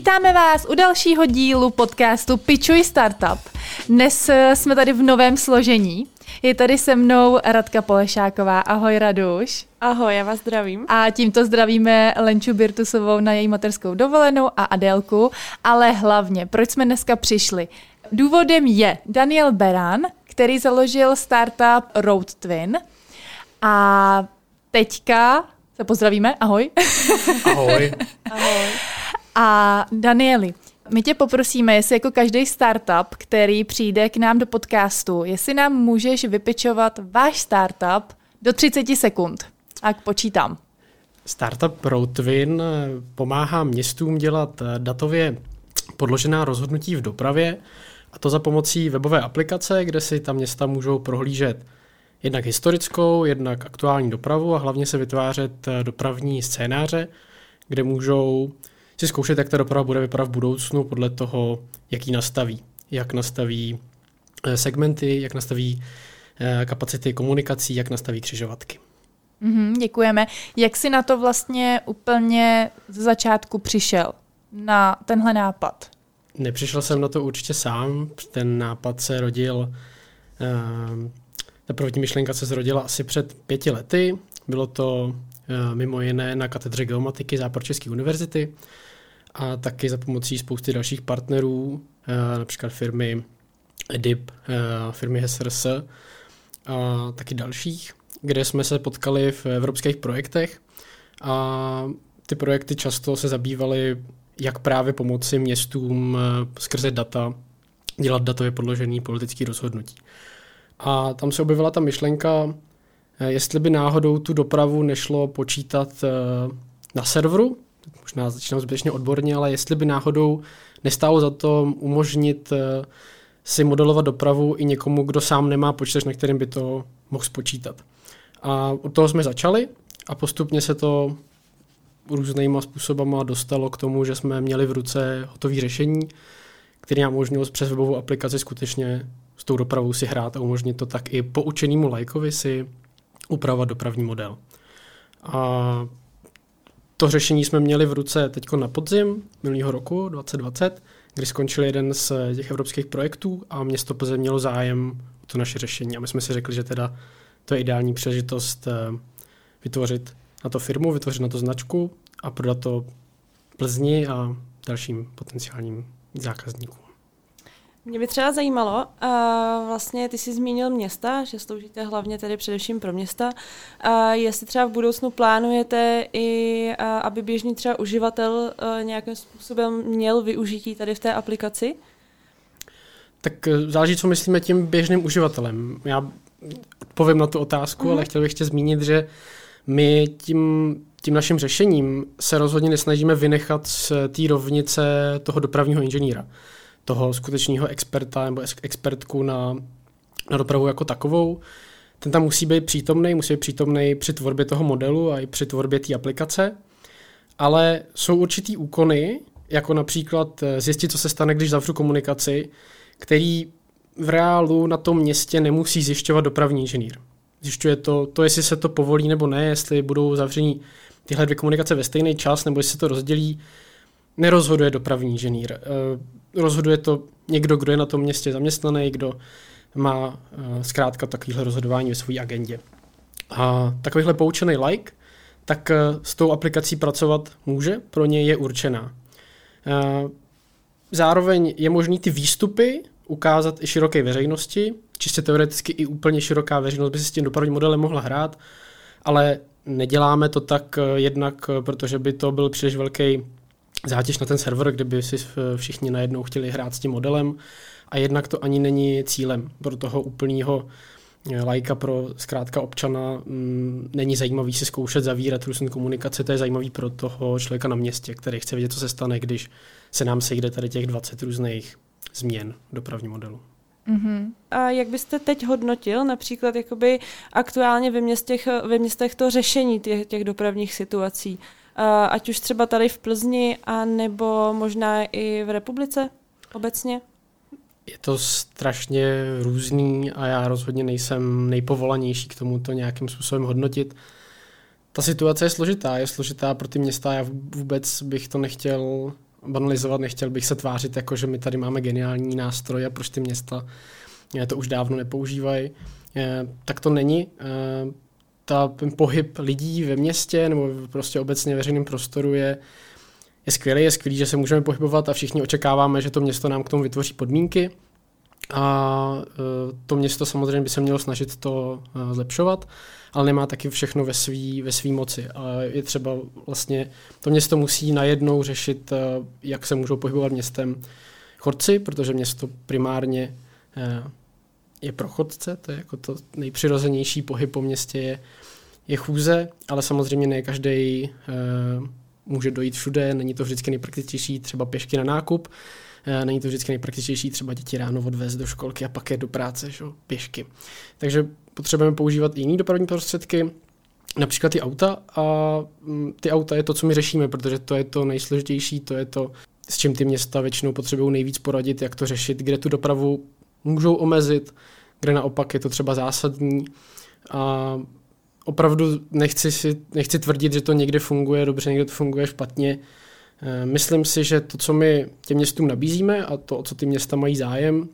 Vítáme vás u dalšího dílu podcastu Pičuj Startup. Dnes eh, jsme tady v novém složení. Je tady se mnou Radka Polešáková. Ahoj Raduš. Ahoj, já vás zdravím. A tímto zdravíme Lenču Birtusovou na její materskou dovolenou a Adélku. Ale hlavně, proč jsme dneska přišli? Důvodem je Daniel Beran, který založil startup Road Twin. A teďka se pozdravíme. Ahoj. Ahoj. Ahoj. A Danieli, my tě poprosíme, jestli jako každý startup, který přijde k nám do podcastu, jestli nám můžeš vypičovat váš startup do 30 sekund. A počítám. Startup Roadwin pomáhá městům dělat datově podložená rozhodnutí v dopravě, a to za pomocí webové aplikace, kde si ta města můžou prohlížet jednak historickou, jednak aktuální dopravu a hlavně se vytvářet dopravní scénáře, kde můžou si zkoušet, jak ta doprava bude vypadat v budoucnu podle toho, jak ji nastaví. Jak nastaví eh, segmenty, jak nastaví eh, kapacity komunikací, jak nastaví křižovatky. Mm-hmm, děkujeme. Jak jsi na to vlastně úplně z začátku přišel, na tenhle nápad? Nepřišel jsem na to určitě sám. Ten nápad se rodil, eh, ta první myšlenka se zrodila asi před pěti lety. Bylo to mimo jiné na katedře geomatiky Západočeské univerzity a taky za pomocí spousty dalších partnerů, eh, například firmy EDIP, eh, firmy HSRS a taky dalších, kde jsme se potkali v evropských projektech a ty projekty často se zabývaly, jak právě pomoci městům eh, skrze data dělat datově podložený politický rozhodnutí. A tam se objevila ta myšlenka, jestli by náhodou tu dopravu nešlo počítat na serveru, možná začínám zbytečně odborně, ale jestli by náhodou nestálo za to umožnit eh, si modelovat dopravu i někomu, kdo sám nemá počítač, na kterém by to mohl spočítat. A od toho jsme začali a postupně se to různýma způsobama dostalo k tomu, že jsme měli v ruce hotové řešení, které nám umožnilo přes webovou aplikaci skutečně s tou dopravou si hrát a umožnit to tak i poučenému lajkovi si upravovat dopravní model. A to řešení jsme měli v ruce teď na podzim minulého roku 2020, kdy skončil jeden z těch evropských projektů a město Plzeň mělo zájem o to naše řešení. A my jsme si řekli, že teda to je ideální příležitost eh, vytvořit na to firmu, vytvořit na to značku a prodat to Plzni a dalším potenciálním zákazníkům. Mě by třeba zajímalo, uh, vlastně ty jsi zmínil města, že sloužíte hlavně tedy především pro města, uh, jestli třeba v budoucnu plánujete i, uh, aby běžný třeba uživatel uh, nějakým způsobem měl využití tady v té aplikaci? Tak záleží, co myslíme tím běžným uživatelem. Já povím na tu otázku, mm. ale chtěl bych ještě zmínit, že my tím, tím naším řešením se rozhodně nesnažíme vynechat z té rovnice toho dopravního inženýra toho skutečného experta nebo expertku na, na dopravu jako takovou. Ten tam musí být přítomný, musí být přítomný při tvorbě toho modelu a i při tvorbě té aplikace, ale jsou určitý úkony, jako například eh, zjistit, co se stane, když zavřu komunikaci, který v reálu na tom městě nemusí zjišťovat dopravní inženýr. Zjišťuje to, to, jestli se to povolí nebo ne, jestli budou zavření tyhle dvě komunikace ve stejný čas, nebo jestli se to rozdělí, nerozhoduje dopravní inženýr. Eh, rozhoduje to někdo, kdo je na tom městě zaměstnaný, kdo má eh, zkrátka takovýhle rozhodování ve své agendě. A takovýhle poučený like, tak eh, s tou aplikací pracovat může, pro něj je určená. Zároveň je možný ty výstupy ukázat i široké veřejnosti, čistě teoreticky i úplně široká veřejnost by si s tím dopravním modelem mohla hrát, ale neděláme to tak jednak, protože by to byl příliš velký zátěž na ten server, kdyby si všichni najednou chtěli hrát s tím modelem a jednak to ani není cílem pro toho úplného eh, lajka pro zkrátka občana mm, není zajímavý si zkoušet zavírat různé komunikace, to je zajímavý pro toho člověka na městě, který chce vědět, co se stane, když se nám sejde tady těch 20 různých změn dopravní modelu. Mm-hmm. A jak byste teď hodnotil například jakoby aktuálně ve městech, ve městech to řešení těch, těch dopravních situací? Ať už třeba tady v Plzni, a nebo možná i v republice obecně? Je to strašně různý a já rozhodně nejsem nejpovolanější k tomu to nějakým způsobem hodnotit. Ta situace je složitá, je složitá pro ty města, já vůbec bych to nechtěl banalizovat, nechtěl bych se tvářit jako, že my tady máme geniální nástroje a proč ty města to už dávno nepoužívají. Tak to není. Ta, ten pohyb lidí ve městě nebo prostě obecně veřejném prostoru je, je skvělý, je skvělý, že se můžeme pohybovat a všichni očekáváme, že to město nám k tomu vytvoří podmínky. A to město samozřejmě by se mělo snažit to zlepšovat ale nemá taky všechno ve své ve svý moci. A je třeba vlastně, to město musí najednou řešit, eh, jak se můžou pohybovat městem chodci, protože město primárně je pro chodce, to je jako to nejpřirozenější pohyb po městě je, je chůze, ale samozřejmě ne každý eh, může dojít všude, není to vždycky nejpraktičtější třeba pěšky na nákup, není to vždycky nejpraktičtější třeba děti ráno odvést do školky a pak je do práce, že? pěšky. Takže potřebujeme používat i jiné dopravní prostředky, například ty auta a mm, ty auta je to, co my řešíme, protože to je to nejsložitější, to je to, s čím ty města většinou potřebují nejvíc poradit, jak to řešit, kde tu dopravu můžou omezit, kde naopak je to třeba zásadní. A opravdu nechci, si, nechci tvrdit, že to někde funguje dobře, někde to funguje špatně. E, myslím si, že to, co my těm městům nabízíme a to, o co ty města mají zájem,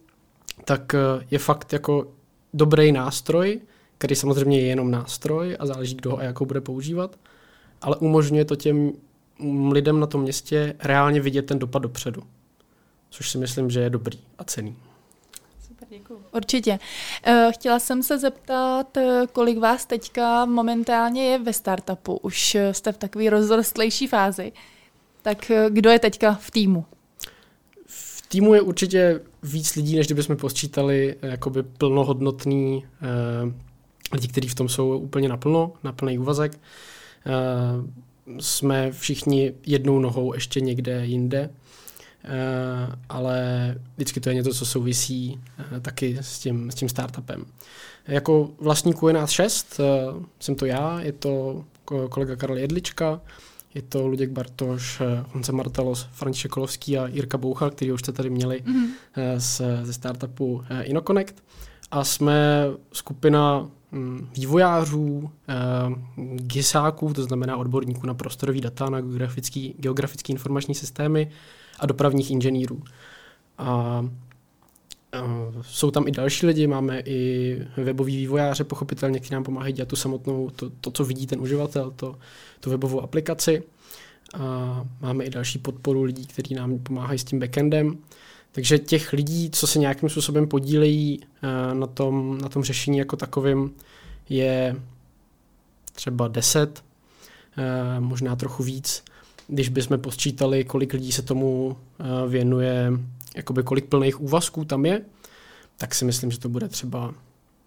tak e, je fakt jako dobrý nástroj, který samozřejmě je jenom nástroj a záleží, kdo ho a jakou bude používat, ale umožňuje to těm lidem na tom městě reálně vidět ten dopad dopředu. Což si myslím, že je dobrý a cený. Děkuji. Určitě. Eh, chtěla jsem se zeptat, eh, kolik vás teďka momentálně je ve startupu. Už jste v takové rozrostlejší fázi. Tak eh, kdo je teďka v týmu? V týmu je určitě víc lidí, než kdybychom posčítali eh, jakoby plnohodnotný lidi, kteří v tom jsou úplně naplno, na plný úvazek. Jsme všichni jednou nohou ještě někde jinde, ale vždycky to je něco, co souvisí uh, taky s tím, s tím startupem. Jako vlastníků je nás šest, uh, jsem to já, je to kolega Karel Jedlička, je to Luděk Bartoš, eh, Honza Martelos, František Kolovský a Jirka Boucha, který už jste tady měli mm-hmm. z, ze startupu eh, InnoConnect. A jsme skupina hm, vývojářů, GISáků, to znamená odborníků na prostorový data, na geografický, geografický informační systémy a dopravních inženýrů. A jsou tam i další lidi, máme i webový vývojáře, pochopitelně, kteří nám pomáhají dělat tu samotnou, to, to, co vidí ten uživatel, to, tu webovou aplikaci. A máme i další podporu lidí, kteří nám pomáhají s tím backendem. Takže těch lidí, co se nějakým způsobem podílejí na tom, na tom řešení jako takovým, je třeba 10, možná trochu víc. Když bychom posčítali, kolik lidí se tomu věnuje jakoby kolik plných úvazků tam je, tak si myslím, že to bude třeba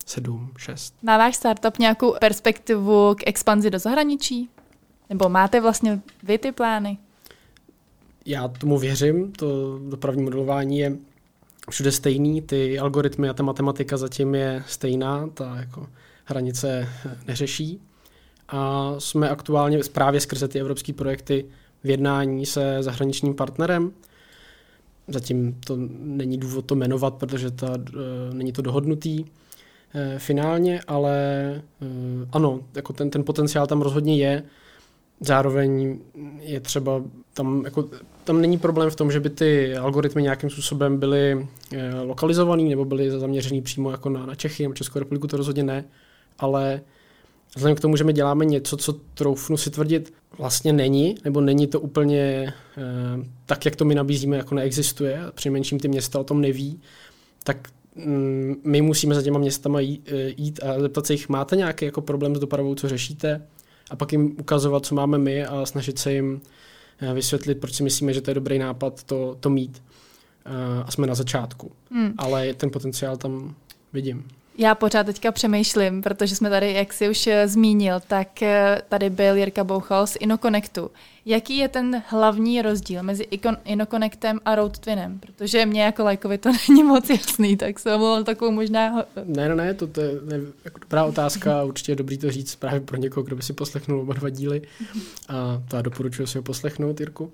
7, 6. Má váš startup nějakou perspektivu k expanzi do zahraničí? Nebo máte vlastně vy ty plány? Já tomu věřím, to dopravní modelování je všude stejný, ty algoritmy a ta matematika zatím je stejná, ta jako hranice neřeší. A jsme aktuálně právě skrze ty evropské projekty v jednání se zahraničním partnerem, Zatím to není důvod to jmenovat, protože ta, uh, není to dohodnutý uh, finálně, ale uh, ano, jako ten, ten potenciál tam rozhodně je. Zároveň je třeba tam, jako, tam není problém v tom, že by ty algoritmy nějakým způsobem byly lokalizovaný nebo byly zaměřený přímo jako na, na Čechy nebo Českou republiku, to rozhodně ne, ale Vzhledem k tomu, že my děláme něco, co troufnu si tvrdit vlastně není, nebo není to úplně e, tak, jak to my nabízíme, jako neexistuje, při menším ty města o tom neví, tak mm, my musíme za těma městama jít, eh, jít a zeptat se jich, máte nějaký jako problém s dopravou, co řešíte? A pak jim ukazovat, co máme my a snažit se jim eh, vysvětlit, proč si myslíme, že to je dobrý nápad to, to mít. A jsme na začátku. Hmm. Ale ten potenciál tam vidím. Já pořád teďka přemýšlím, protože jsme tady, jak si už eh, zmínil, tak eh, tady byl Jirka Bouchal z InnoConnectu. Jaký je ten hlavní rozdíl mezi InnoConnectem a Road Twinem? Protože mě jako lajkovi to není moc jasný, tak jsem mluvil takovou možná... Ne, ne, ne, to, to je ne, jako dobrá otázka, určitě je dobrý to říct právě pro někoho, kdo by si poslechnul oba dva díly. A to já doporučuji si ho poslechnout, Jirku.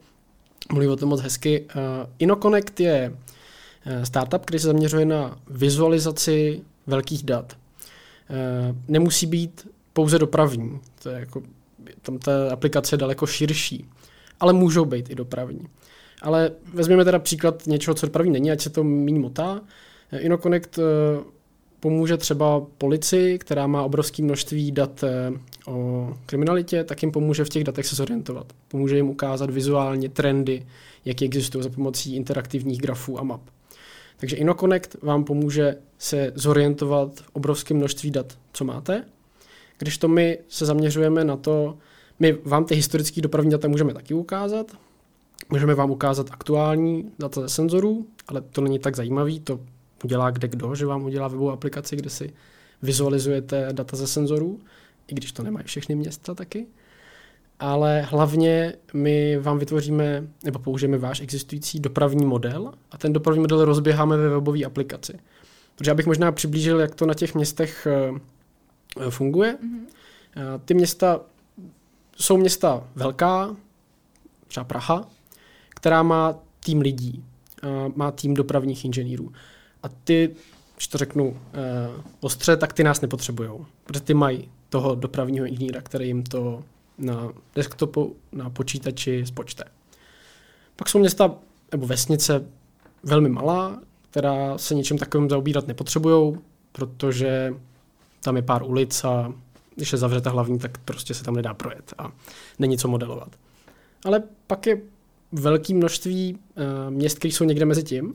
Mluví o tom moc hezky. Uh, InnoConnect je startup, který se zaměřuje na vizualizaci velkých dat. Eh, nemusí být pouze dopravní, to je jako, tam ta aplikace je daleko širší, ale můžou být i dopravní. Ale vezměme teda příklad něčeho, co dopravní není, ať se to méně motá. InnoConnect pomůže třeba policii, která má obrovské množství dat o kriminalitě, tak jim pomůže v těch datech se zorientovat. Pomůže jim ukázat vizuálně trendy, jaké existují za pomocí interaktivních grafů a map. Takže InnoConnect vám pomůže se zorientovat v obrovském množství dat, co máte, když to my se zaměřujeme na to, my vám ty historické dopravní data můžeme taky ukázat, můžeme vám ukázat aktuální data ze senzorů, ale to není tak zajímavý, to udělá kde kdo, že vám udělá webovou aplikaci, kde si vizualizujete data ze senzorů, i když to nemají všechny města taky. Ale hlavně my vám vytvoříme nebo použijeme váš existující dopravní model a ten dopravní model rozběháme ve webové aplikaci. Protože abych možná přiblížil, jak to na těch městech eh, funguje. Mm-hmm. Ty města jsou města velká, třeba Praha, která má tým lidí, má tým dopravních inženýrů. A ty, když to řeknu ostře, tak ty nás nepotřebují, protože ty mají toho dopravního inženýra, který jim to na desktopu, na počítači spočte. Pak jsou města nebo vesnice velmi malá, která se něčím takovým zaobírat nepotřebují, protože tam je pár ulic a když je zavřete hlavní, tak prostě se tam nedá projet a není co modelovat. Ale pak je velké množství uh, měst, které jsou někde mezi tím.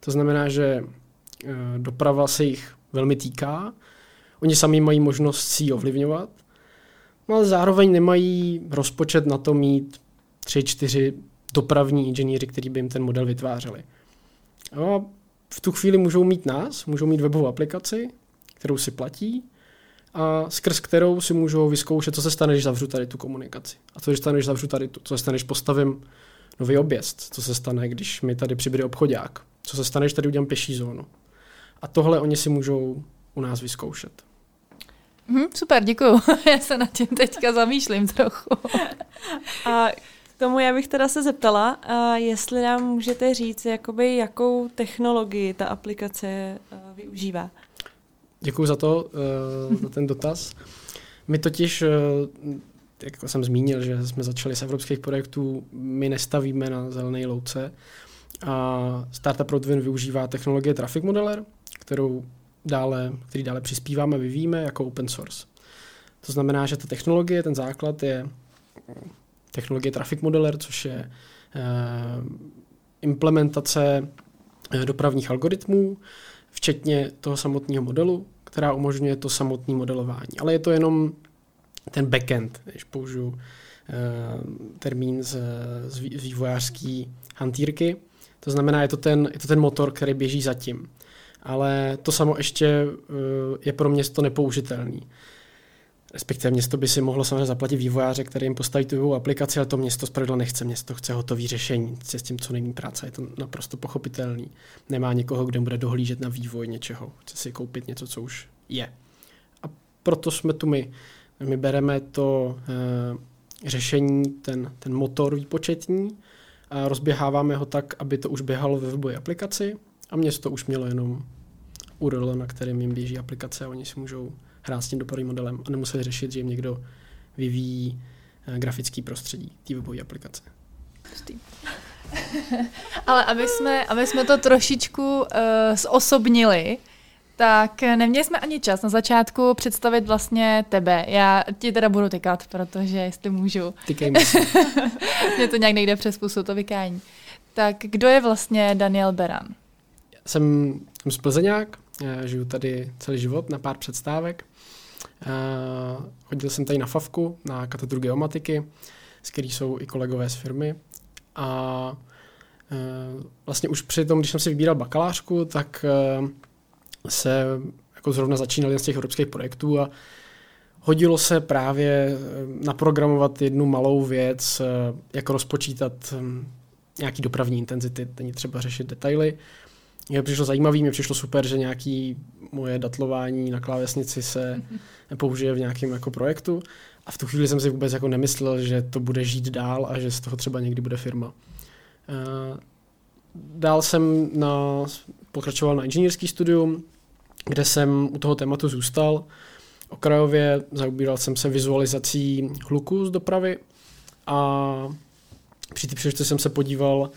To znamená, že uh, doprava se jich velmi týká. Oni sami mají možnost si ji ovlivňovat, no ale zároveň nemají rozpočet na to mít tři, čtyři dopravní inženýři, kteří by jim ten model vytvářeli. A v tu chvíli můžou mít nás, můžou mít webovou aplikaci, kterou si platí a skrz kterou si můžou vyzkoušet, co se stane, když zavřu tady tu komunikaci. A co se stane, když zavřu tady tu, co se stane, když postavím nový objezd, co se stane, když mi tady přibude obchodák, co se stane, když tady udělám pěší zónu. A tohle oni si můžou u nás vyzkoušet. Hmm, super, děkuju. Já se nad tím teďka zamýšlím trochu. A k tomu já bych teda se zeptala, a jestli nám můžete říct, jakoby, jakou technologii ta aplikace využívá. Děkuji za to, uh, za ten dotaz. My totiž, uh, jak jsem zmínil, že jsme začali z evropských projektů, my nestavíme na zelené louce a Startup Roadwin využívá technologie Traffic Modeler, kterou dále, který dále přispíváme, vyvíjíme jako open source. To znamená, že ta technologie, ten základ je technologie Traffic Modeler, což je uh, implementace dopravních algoritmů, včetně toho samotného modelu, která umožňuje to samotné modelování. Ale je to jenom ten backend, když použiju uh, termín z, z vývojářské hantýrky. To znamená, je to, ten, je to ten motor, který běží zatím. Ale to samo ještě uh, je pro město nepoužitelný. Respektive město by si mohlo samozřejmě zaplatit vývojáře, který jim postaví tu aplikaci, ale to město zpravidla nechce. Město chce hotový řešení, chce s tím co nejméně práce. Je to naprosto pochopitelný. Nemá někoho, kdo bude dohlížet na vývoj něčeho. Chce si koupit něco, co už je. A proto jsme tu my. My bereme to e, řešení, ten, ten motor výpočetní, a rozběháváme ho tak, aby to už běhalo ve webové aplikaci a město už mělo jenom URL, na kterém jim běží aplikace a oni si můžou hrát s tím dopadovým modelem a nemuseli řešit, že jim někdo vyvíjí uh, grafický prostředí té webové aplikace. Ale aby jsme, aby jsme to trošičku uh, zosobnili, tak neměli jsme ani čas na začátku představit vlastně tebe. Já ti teda budu tykat, protože jestli můžu. Tykej Mě to nějak nejde přes pusu, to vykání. Tak kdo je vlastně Daniel Beran? Jsem, z Plzeňák, žiju tady celý život na pár předstávek. Chodil jsem tady na FAVku, na katedru geomatiky, s který jsou i kolegové z firmy. A vlastně už při tom, když jsem si vybíral bakalářku, tak se jako zrovna začínali z těch evropských projektů a hodilo se právě naprogramovat jednu malou věc, jak rozpočítat nějaký dopravní intenzity, není třeba řešit detaily. Mně přišlo zajímavý, mě přišlo super, že nějaký moje datlování na klávesnici se použije v nějakém jako projektu a v tu chvíli jsem si vůbec jako nemyslel, že to bude žít dál a že z toho třeba někdy bude firma. Eh, dál jsem na, pokračoval na inženýrský studium, kde jsem u toho tématu zůstal. Okrajově zaobíral jsem se vizualizací hluku z dopravy a při té příležitosti jsem se podíval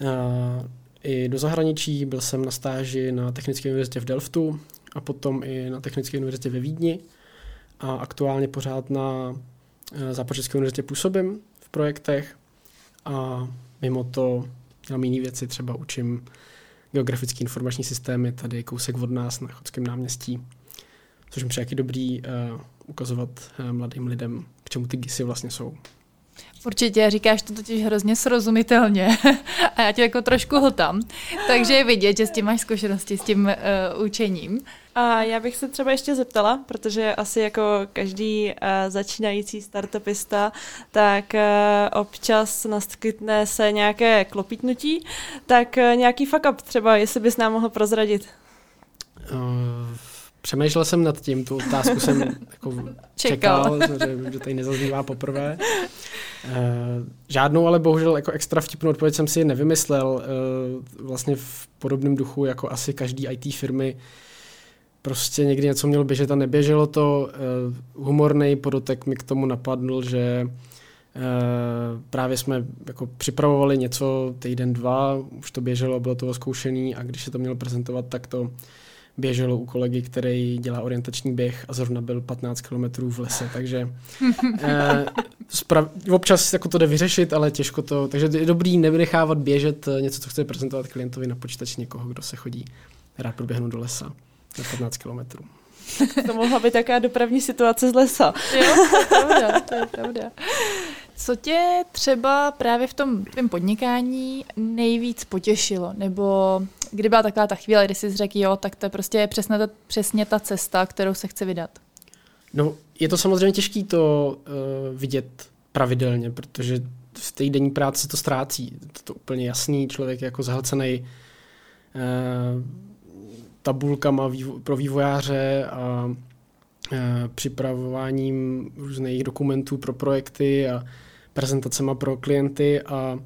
uh, i do zahraničí, byl jsem na stáži na Technické univerzitě v Delftu a potom i na Technické univerzitě ve Vídni a aktuálně pořád na uh, Západočeské univerzitě působím v projektech a mimo to dělám jiné věci, třeba učím geografický informační systémy tady kousek od nás na Chodském náměstí, což mi přijde dobrý uh, ukazovat uh, mladým lidem, k čemu ty GISy vlastně jsou. Určitě, říkáš to totiž hrozně srozumitelně a já tě jako trošku hltám, takže je vidět, že s tím máš zkušenosti s tím uh, učením. A já bych se třeba ještě zeptala, protože asi jako každý uh, začínající startupista, tak uh, občas naskytne se nějaké klopítnutí, tak uh, nějaký fuck up třeba, jestli bys nám mohl prozradit. Uh, přemýšlel jsem nad tím, tu otázku jsem jako čekal, čekal že, že tady nezaznívá poprvé. Uh, žádnou, ale bohužel jako extra vtipnou odpověď jsem si nevymyslel. Uh, vlastně v podobném duchu jako asi každý IT firmy prostě někdy něco mělo běžet a neběželo to. Uh, humorný podotek mi k tomu napadl, že právě jsme jako připravovali něco týden, dva, už to běželo, bylo to zkoušený a když se to mělo prezentovat, tak to běželo u kolegy, který dělá orientační běh a zrovna byl 15 km v lese, takže eh, sprav, občas jako to jde vyřešit, ale těžko to, takže je dobrý nevynechávat běžet něco, co chce prezentovat klientovi na počítač někoho, kdo se chodí rád proběhnout do lesa na 15 kilometrů. To mohla být taká dopravní situace z lesa. Jo, to je pravda, to je pravda. Co tě třeba právě v tom tvém podnikání nejvíc potěšilo? Nebo kdy byla taková ta chvíle, kdy jsi řekl, jo, tak to je prostě přesně ta, přesně ta cesta, kterou se chci vydat? No, je to samozřejmě těžké to uh, vidět pravidelně, protože v té denní práci to ztrácí. To, to úplně jasný, člověk je jako zahlcený uh, tabulkama vývo- pro vývojáře a uh, připravováním různých dokumentů pro projekty a prezentacema pro klienty a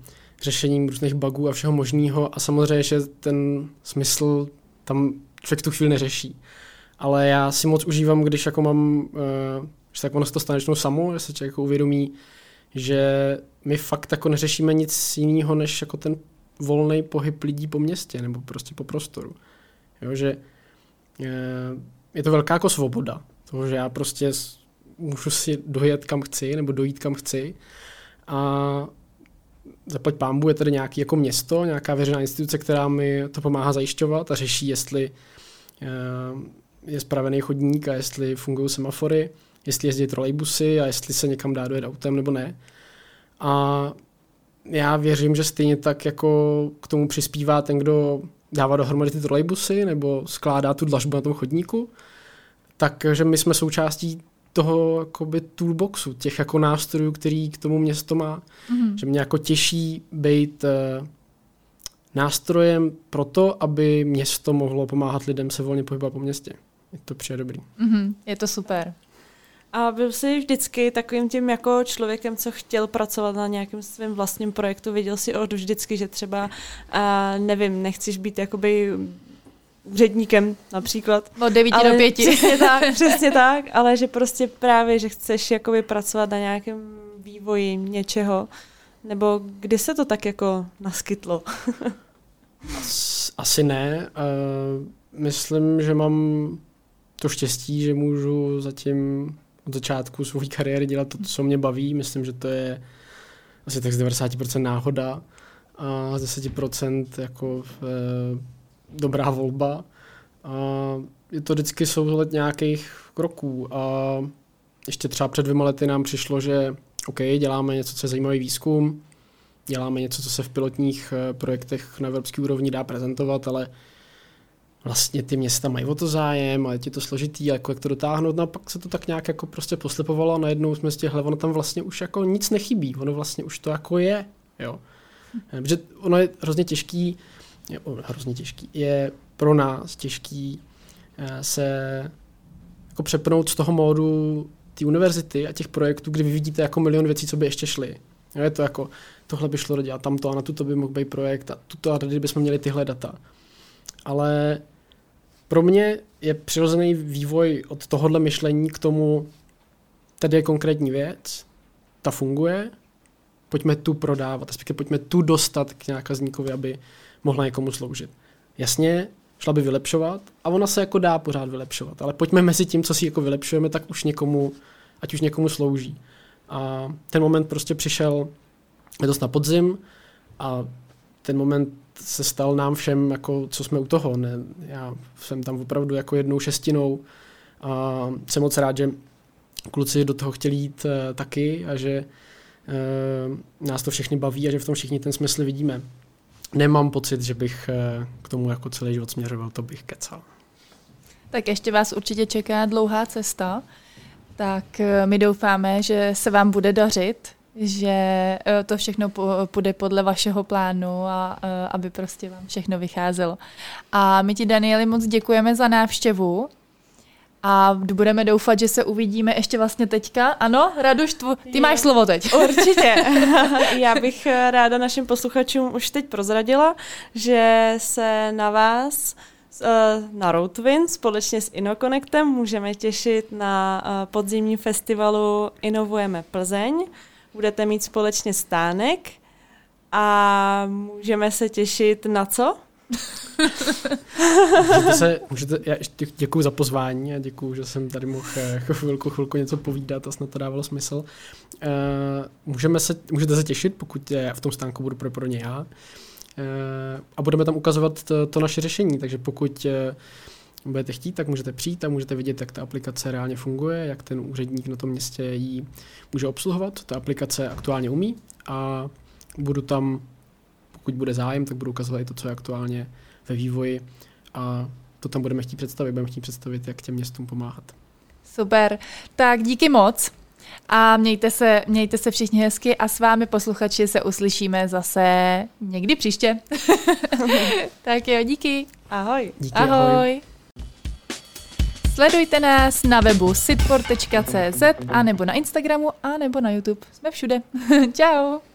řešením různých bugů a všeho možného a samozřejmě, že ten smysl tam člověk tu chvíli neřeší. Ale já si moc užívám, když jako mám, uh, že tak ono se to stane samo, že se člověk jako uvědomí, že my fakt jako neřešíme nic jiného, než jako ten volný pohyb lidí po městě nebo prostě po prostoru. Jo, že je, eh, je to velká jako svoboda. Toho, že já prostě můžu si dojet kam chci nebo dojít kam chci a zaplať pámbu je tady nějaký jako město, nějaká veřejná instituce, která mi to pomáhá zajišťovat a řeší, jestli eh, je spravený chodník a jestli fungují semafory, jestli jezdí trolejbusy a jestli se někam dá dojet autem nebo ne. A já věřím, že stejně tak jako k tomu přispívá ten, kdo dává dohromady ty trolejbusy nebo skládá tu dlažbu na tom chodníku, takže my jsme součástí toho jakoby toolboxu, těch jako nástrojů, který k tomu město má. Mm-hmm. Že mě jako těší být uh, nástrojem pro to, aby město mohlo pomáhat lidem se volně pohybovat po městě. Je to přijde dobrý. Mm-hmm. Je to super. A byl jsi vždycky takovým tím jako člověkem, co chtěl pracovat na nějakém svém vlastním projektu? Viděl jsi od vždycky, že třeba, uh, nevím, nechceš být jakoby úředníkem například. Od 9 ale do 5. Přesně tak, přesně tak, ale že prostě právě, že chceš jakoby pracovat na nějakém vývoji něčeho, nebo kdy se to tak jako naskytlo? As, asi ne. Uh, myslím, že mám to štěstí, že můžu zatím od začátku své kariéry dělat to, co mě baví. Myslím, že to je asi tak z 90% náhoda a z 10% jako uh, dobrá volba. A je to vždycky souhled nějakých kroků a ještě třeba před dvěma lety nám přišlo, že OK, děláme něco, co je zajímavý výzkum, děláme něco, co se v pilotních eh, projektech na evropské úrovni dá prezentovat, ale vlastně ty města mají o to zájem a je to složitý, jako jak to dotáhnout, no a pak se to tak nějak jako prostě poslipovalo a najednou jsme z ono tam vlastně už jako nic nechybí, ono vlastně už to jako je, jo. Hm. Protože ono je hrozně těžký je hrozně těžký. Je pro nás těžký eh, se jako přepnout z toho módu té univerzity a těch projektů, kdy vy vidíte jako milion věcí, co by ještě šly. Je to jako, tohle by šlo dělat tamto a na tuto by mohl být projekt a tuto a tady bychom měli tyhle data. Ale pro mě je přirozený vývoj od tohohle myšlení k tomu, tady je konkrétní věc, ta funguje pojďme tu prodávat, respektive pojďme tu dostat k zákazníkovi, aby mohla někomu sloužit. Jasně, šla by vylepšovat a ona se jako dá pořád vylepšovat, ale pojďme mezi tím, co si jako vylepšujeme, tak už někomu, ať už někomu slouží. A ten moment prostě přišel letos na podzim a ten moment se stal nám všem, jako, co jsme u toho. Ne, já jsem tam opravdu jako jednou šestinou a jsem moc rád, že kluci do toho chtěli jít uh, taky a že uh, nás to všechny baví a že v tom všichni ten smysl vidíme. Nemám pocit, že bych uh, k tomu jako celý život směřoval, to bych kecal. Tak ještě vás určitě čeká dlouhá cesta, tak my doufáme, že se vám bude dařit, že to všechno půjde podle vašeho plánu a aby prostě vám všechno vycházelo. A my ti, Danieli, moc děkujeme za návštěvu a budeme doufat, že se uvidíme ještě vlastně teďka. Ano, Raduš, tvo, ty máš slovo teď. Určitě. Já bych ráda našim posluchačům už teď prozradila, že se na vás eh, na Roadwin společně s InnoConnectem můžeme těšit na eh, podzimním festivalu Inovujeme Plzeň. Budete mít společně stánek a můžeme se těšit na co? Můžete se, můžete, já děkuji za pozvání a děkuji, že jsem tady mohl eh, chvilku, chvilku něco povídat a snad to dávalo smysl. Uh, můžeme se, můžete se těšit, pokud je, v tom stánku budu pro, pro ně já. Uh, a budeme tam ukazovat to, to naše řešení, takže pokud budete chtít, tak můžete přijít a můžete vidět, jak ta aplikace reálně funguje, jak ten úředník na tom městě ji může obsluhovat. Ta aplikace aktuálně umí a budu tam pokud bude zájem, tak budu ukazovat i to, co je aktuálně ve vývoji a to tam budeme chtít představit, budeme chtít představit, jak těm městům pomáhat. Super, tak díky moc a mějte se, mějte se všichni hezky a s vámi posluchači se uslyšíme zase někdy příště. tak jo, díky. Ahoj. Díky, ahoj. ahoj. Sledujte nás na webu sitport.cz a nebo na Instagramu a nebo na YouTube. Jsme všude. Ciao.